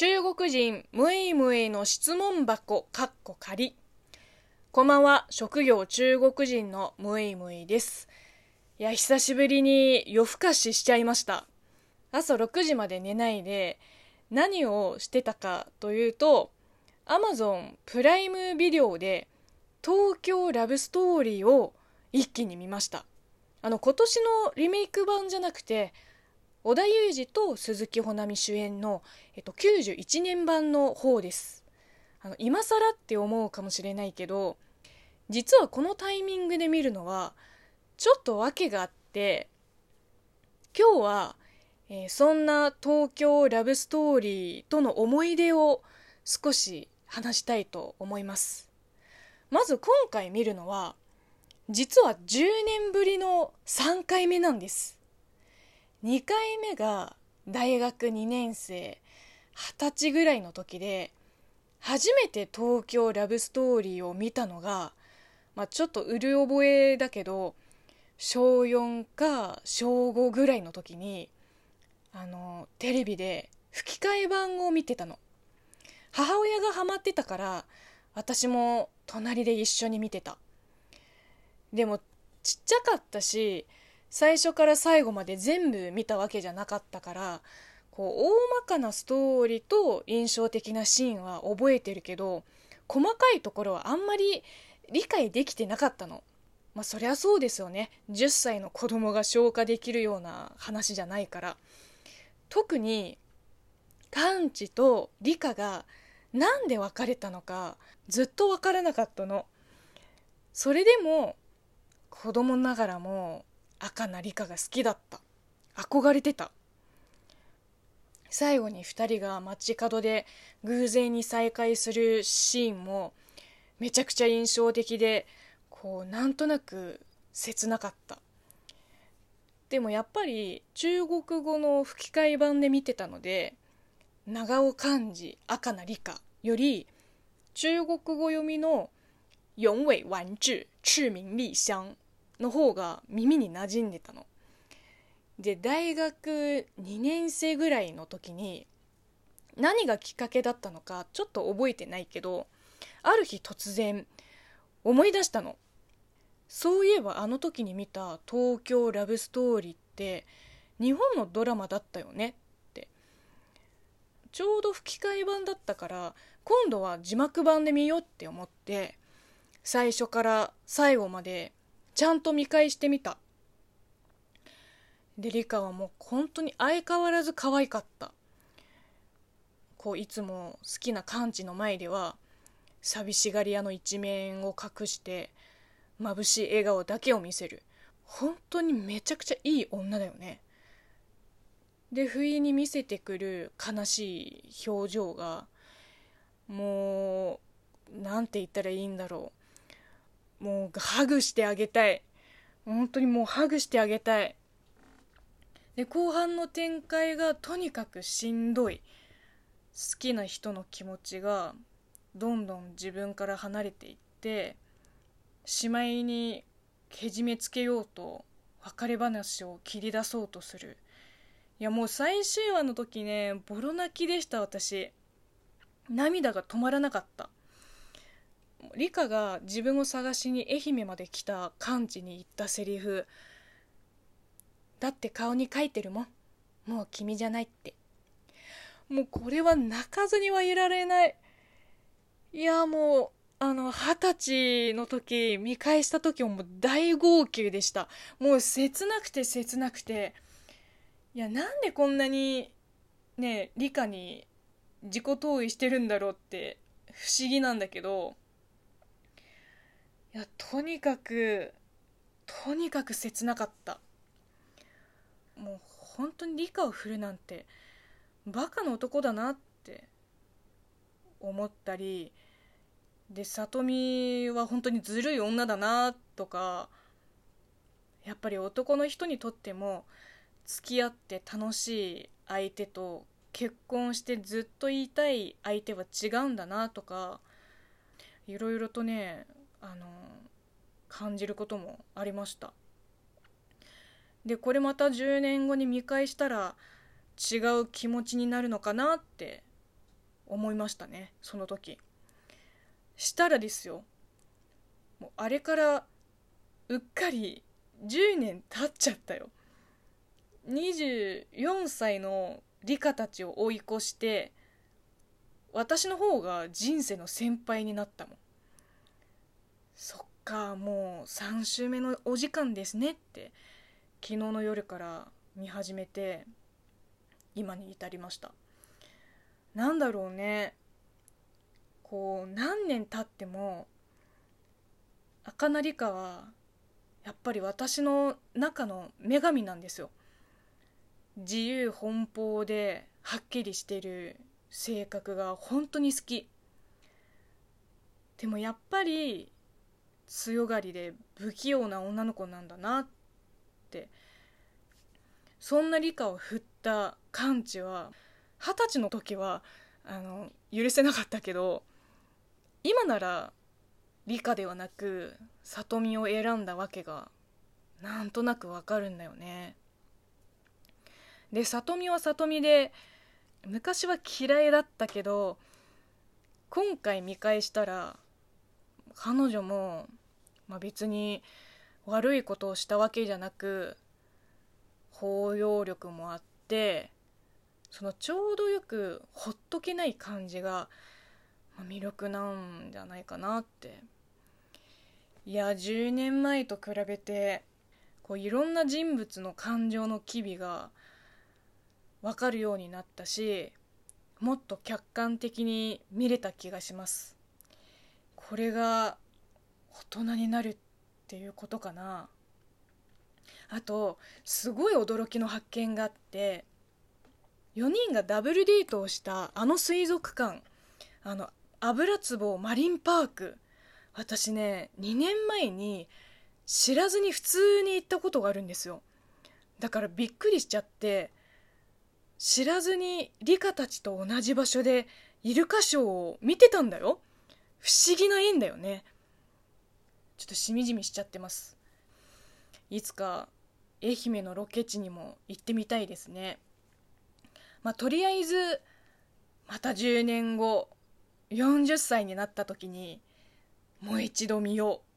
中国人ムイムイの質問箱かっこ仮こんばんは。職業中国人のムイムイです。いや久しぶりに夜更かししちゃいました。朝6時まで寝ないで何をしてたかというと Amazon プライムビデオで東京ラブストーリーを一気に見ました。あの今年のリメイク版じゃなくて織田裕二と鈴木保奈美主演の、えっと、91年版の方です。あの今更って思うかもしれないけど実はこのタイミングで見るのはちょっと訳があって今日は、えー、そんな東京ラブストーリーとの思い出を少し話したいと思います。まず今回見るのは実は10年ぶりの3回目なんです。2回目が大学2年生二十歳ぐらいの時で初めて東京ラブストーリーを見たのが、まあ、ちょっとうる覚えだけど小4か小5ぐらいの時にあのテレビで吹き替え版を見てたの。母親がハマってたから私も隣で一緒に見てた。でもちっちゃかったし最初から最後まで全部見たわけじゃなかったからこう大まかなストーリーと印象的なシーンは覚えてるけど細かいところはあんまり理解できてなかったの。まあそりゃそうですよね。10歳の子供が消化できるような話じゃないから。特にカンチとリカが何で別れたのかずっと分からなかったの。それでも子供ながらも赤な理科が好きだった。憧れてた。最後に2人が街角で偶然に再会するシーンもめちゃくちゃ印象的でこうなんとなく切なかった。でもやっぱり中国語の吹き替え版で見てたので長尾漢字赤な理科より中国語読みの「永伟完治赤名利香」の方が耳に馴染んでたの。で大学2年生ぐらいの時に何がきっかけだったのかちょっと覚えてないけどある日突然思い出したのそういえばあの時に見た「東京ラブストーリー」って日本のドラマだったよねってちょうど吹き替え版だったから今度は字幕版で見ようって思って最初から最後までちゃんと見返してみた。でリカはもう本当に相変わらず可愛かった。こういつも好きなカンチの前では寂しがり屋の一面を隠して眩しい笑顔だけを見せる。本当にめちゃくちゃいい女だよね。で不意に見せてくる悲しい表情がもう何て言ったらいいんだろう。もうハグしてあげたい。本当にもうハグしてあげたい。で後半の展開がとにかくしんどい。好きな人の気持ちがどんどん自分から離れていってしまいにけじめつけようと別れ話を切り出そうとする。いやもう最終話の時ねボロ泣きでした私。涙が止まらなかった。リカが自分を探しに愛媛まで来たカンチに言ったセリフ。だって顔に書いてるもん。もう君じゃないって。もうこれは泣かずにはいられない。いやもうあの二十歳の時見返した時ももう大号泣でした。もう切なくて切なくて。いやなんでこんなにね理科に自己投影してるんだろうって不思議なんだけど。いやとにかくとにかく切なかった。もう本当に理科を振るなんてバカな男だなって思ったりで里美は本当にずるい女だなとかやっぱり男の人にとっても付き合って楽しい相手と結婚してずっと言いたい相手は違うんだなとかいろいろとねあの感じることもありました。でこれまた10年後に見返したら違う気持ちになるのかなって思いましたねその時。したらですよもうあれからうっかり10年経っちゃったよ。24歳の理科たちを追い越して私の方が人生の先輩になったもん。そっかもう3週目のお時間ですねって昨日の夜から見始めて今に至りました。なんだろうね。こう何年経っても赤名理香はやっぱり私の中の女神なんですよ。自由奔放ではっきりしてる性格が本当に好き。でもやっぱり強がりで不器用な女の子なんだなってそんな理科を振ったカンチは二十歳の時はあの許せなかったけど今なら理科ではなく里見を選んだわけがなんとなくわかるんだよね。で里見は里見で昔は嫌いだったけど今回見返したら彼女も、まあ、別に悪いことをしたわけじゃなく包容力もあってそのちょうどよくほっとけない感じが、魅力なんじゃないかなって。いや10年前と比べてこういろんな人物の感情の機微が分かるようになったしもっと客観的に見れた気がします。これが大人になるっていうことかな。あとすごい驚きの発見があって4人がダブルデートをしたあの水族館あの油壺マリンパーク。私ね2年前に知らずに普通に行ったことがあるんですよ。だからびっくりしちゃって知らずにリカたちと同じ場所でイルカショーを見てたんだよ。不思議な縁だよね。ちょっとしみじみしちゃってます。いつか愛媛のロケ地にも行ってみたいですね。まあとりあえずまた10年後40歳になった時にもう一度見よう。